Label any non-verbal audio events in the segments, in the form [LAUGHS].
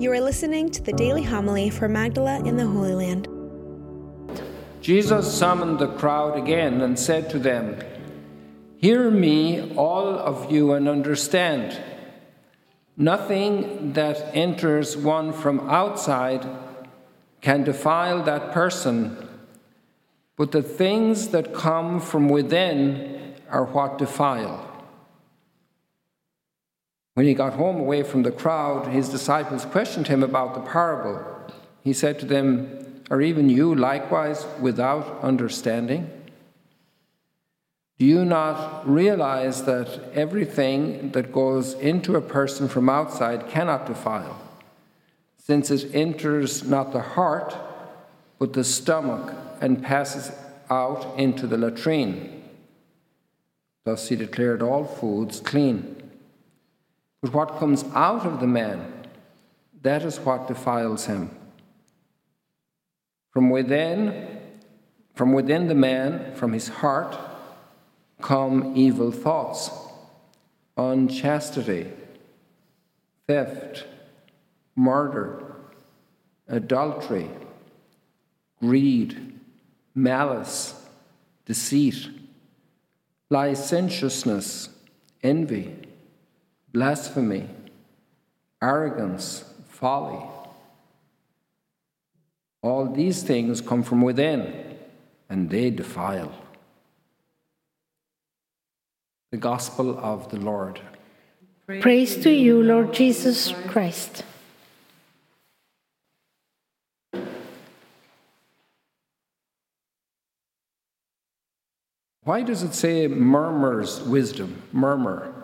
You are listening to the daily homily for Magdala in the Holy Land. Jesus summoned the crowd again and said to them, Hear me, all of you, and understand. Nothing that enters one from outside can defile that person, but the things that come from within are what defile. When he got home away from the crowd, his disciples questioned him about the parable. He said to them, Are even you likewise without understanding? Do you not realize that everything that goes into a person from outside cannot defile, since it enters not the heart, but the stomach, and passes out into the latrine? Thus he declared all foods clean. But what comes out of the man, that is what defiles him. From within, from within the man, from his heart, come evil thoughts, unchastity, theft, murder, adultery, greed, malice, deceit, licentiousness, envy blasphemy, arrogance, folly. All these things come from within and they defile. The Gospel of the Lord. Praise to you, Lord Jesus Christ. Why does it say murmurs wisdom? Murmur.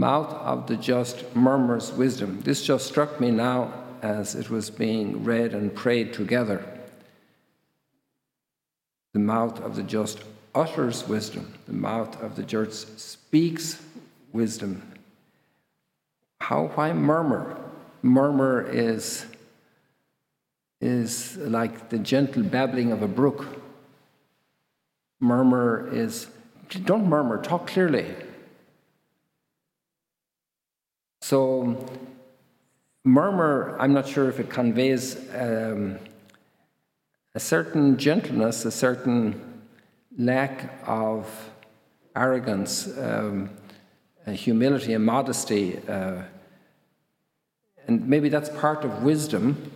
Mouth of the just murmurs wisdom. This just struck me now as it was being read and prayed together. The mouth of the just utters wisdom, the mouth of the just speaks wisdom. How, why murmur? Murmur is, is like the gentle babbling of a brook. Murmur is, don't murmur, talk clearly. So, murmur, I'm not sure if it conveys um, a certain gentleness, a certain lack of arrogance, um, humility, and modesty. Uh, and maybe that's part of wisdom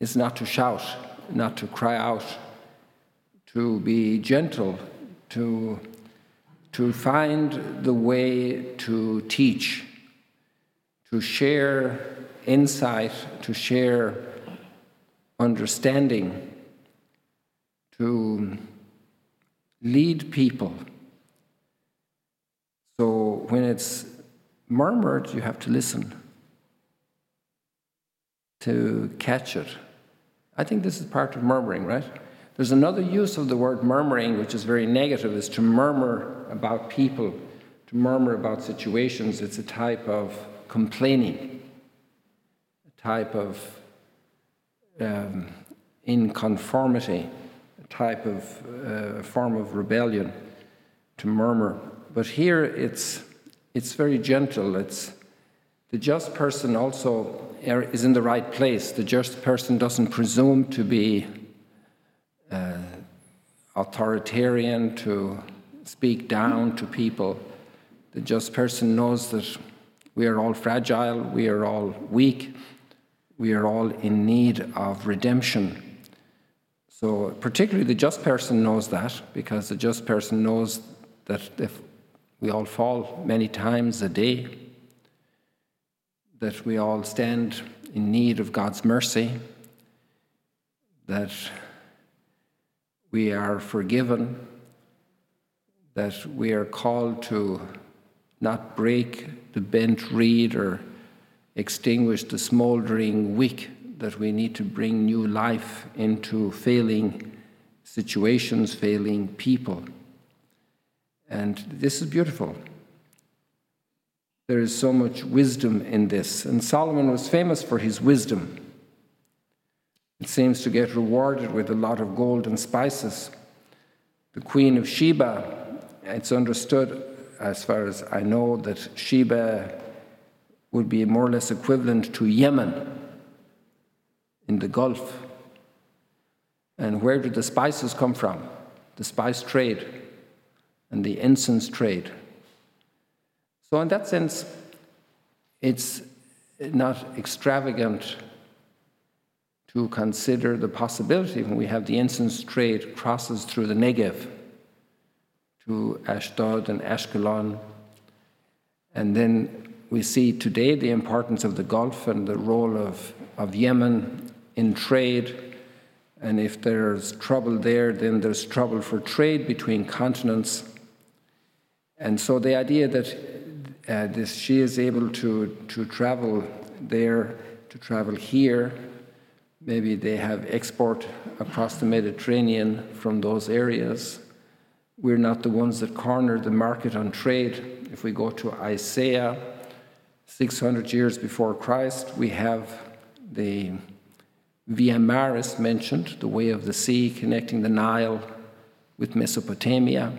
is not to shout, not to cry out, to be gentle, to, to find the way to teach to share insight, to share understanding, to lead people. So when it's murmured, you have to listen to catch it. I think this is part of murmuring, right? There's another use of the word murmuring, which is very negative, is to murmur about people, to murmur about situations. It's a type of complaining, a type of um, inconformity, a type of uh, form of rebellion, to murmur. But here it's, it's very gentle. It's, the just person also is in the right place. The just person doesn't presume to be uh, authoritarian, to speak down to people. The just person knows that we are all fragile, we are all weak, we are all in need of redemption. So, particularly the just person knows that because the just person knows that if we all fall many times a day, that we all stand in need of God's mercy, that we are forgiven, that we are called to not break the bent reed or extinguish the smoldering wick, that we need to bring new life into failing situations, failing people. And this is beautiful. There is so much wisdom in this. And Solomon was famous for his wisdom. It seems to get rewarded with a lot of gold and spices. The Queen of Sheba, it's understood as far as I know, that Sheba would be more or less equivalent to Yemen in the Gulf. And where do the spices come from? The spice trade and the incense trade. So, in that sense, it's not extravagant to consider the possibility when we have the incense trade crosses through the Negev to Ashdod and Ashkelon. And then we see today the importance of the Gulf and the role of, of Yemen in trade. And if there's trouble there, then there's trouble for trade between continents. And so the idea that uh, this, she is able to, to travel there, to travel here, maybe they have export across the Mediterranean from those areas. We're not the ones that corner the market on trade. If we go to Isaiah, 600 years before Christ, we have the Via Maris mentioned, the way of the sea connecting the Nile with Mesopotamia,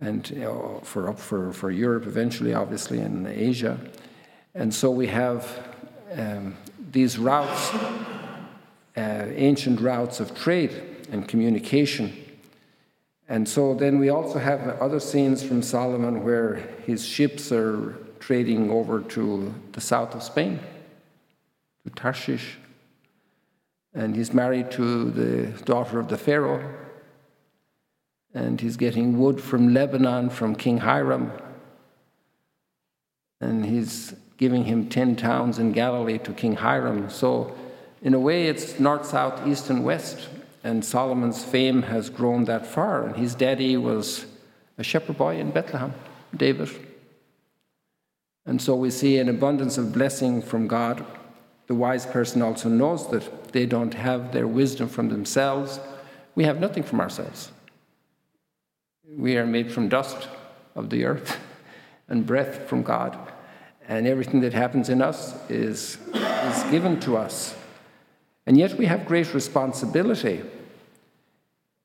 and you know, for up for, for Europe eventually, obviously, and Asia. And so we have um, these routes, uh, ancient routes of trade and communication. And so then we also have other scenes from Solomon where his ships are trading over to the south of Spain, to Tarshish. And he's married to the daughter of the Pharaoh. And he's getting wood from Lebanon from King Hiram. And he's giving him 10 towns in Galilee to King Hiram. So, in a way, it's north, south, east, and west. And Solomon's fame has grown that far. And his daddy was a shepherd boy in Bethlehem, David. And so we see an abundance of blessing from God. The wise person also knows that they don't have their wisdom from themselves. We have nothing from ourselves. We are made from dust of the earth [LAUGHS] and breath from God. And everything that happens in us is, is given to us. And yet we have great responsibility.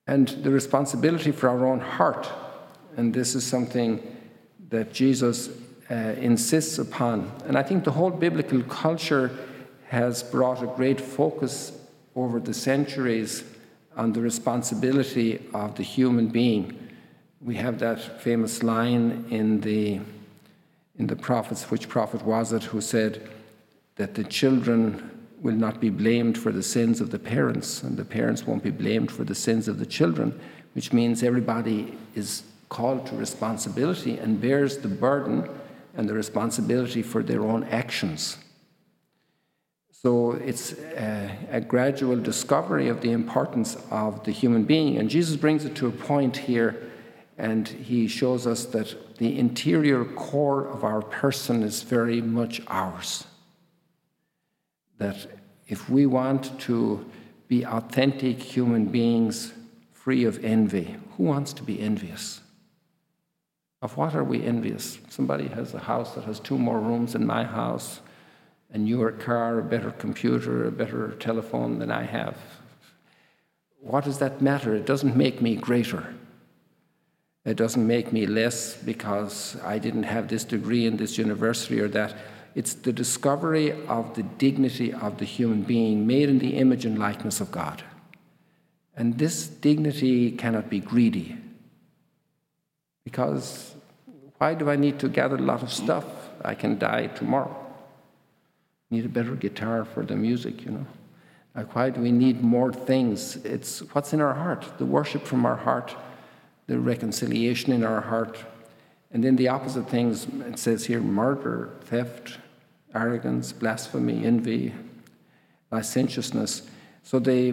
And the responsibility for our own heart. And this is something that Jesus uh, insists upon. And I think the whole biblical culture has brought a great focus over the centuries on the responsibility of the human being. We have that famous line in the, in the prophets, which prophet was it, who said that the children will not be blamed for the sins of the parents, and the parents won't be blamed for the sins of the children, which means everybody is called to responsibility and bears the burden and the responsibility for their own actions. So it's a, a, gradual discovery of the importance of the human being. And Jesus brings it to a point here, and he shows us that the interior core of our person is very much ours. That if we want to be authentic human beings free of envy, who wants to be envious? Of what are we envious? Somebody has a house that has two more rooms than my house, a newer car, a better computer, a better telephone than I have. What does that matter? It doesn't make me greater. It doesn't make me less because I didn't have this degree in this university or that. It's the discovery of the dignity of the human being made in the image and likeness of God. And this dignity cannot be greedy. Because why do I need to gather a lot of stuff? I can die tomorrow. Need a better guitar for the music, you know. Like, why do we need more things? It's what's in our heart, the worship from our heart, the reconciliation in our heart. And then the opposite things, it says here murder, theft, arrogance, blasphemy, envy, licentiousness. So they,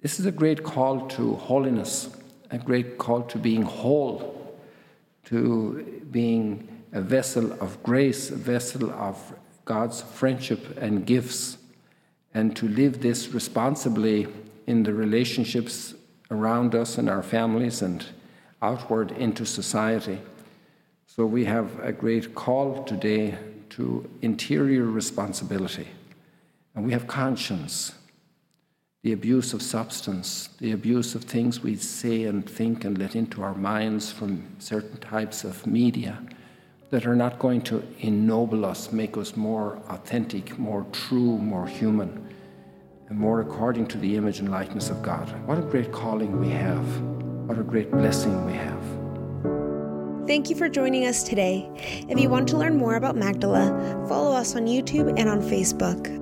this is a great call to holiness a great call to being whole, to being a vessel of grace, a vessel of God's friendship and gifts, and to live this responsibly in the relationships around us and our families and outward into society. So we have a great call today to interior responsibility. And we have conscience the abuse of substance, the abuse of things we say and think and let into our minds from certain types of media, that are not going to ennoble us, make us more authentic, more true, more human, and more according to the image and likeness of God. What a great calling we have. What a great blessing we have. Thank you for joining us today. If you want to learn more about Magdala, follow us on YouTube and on Facebook.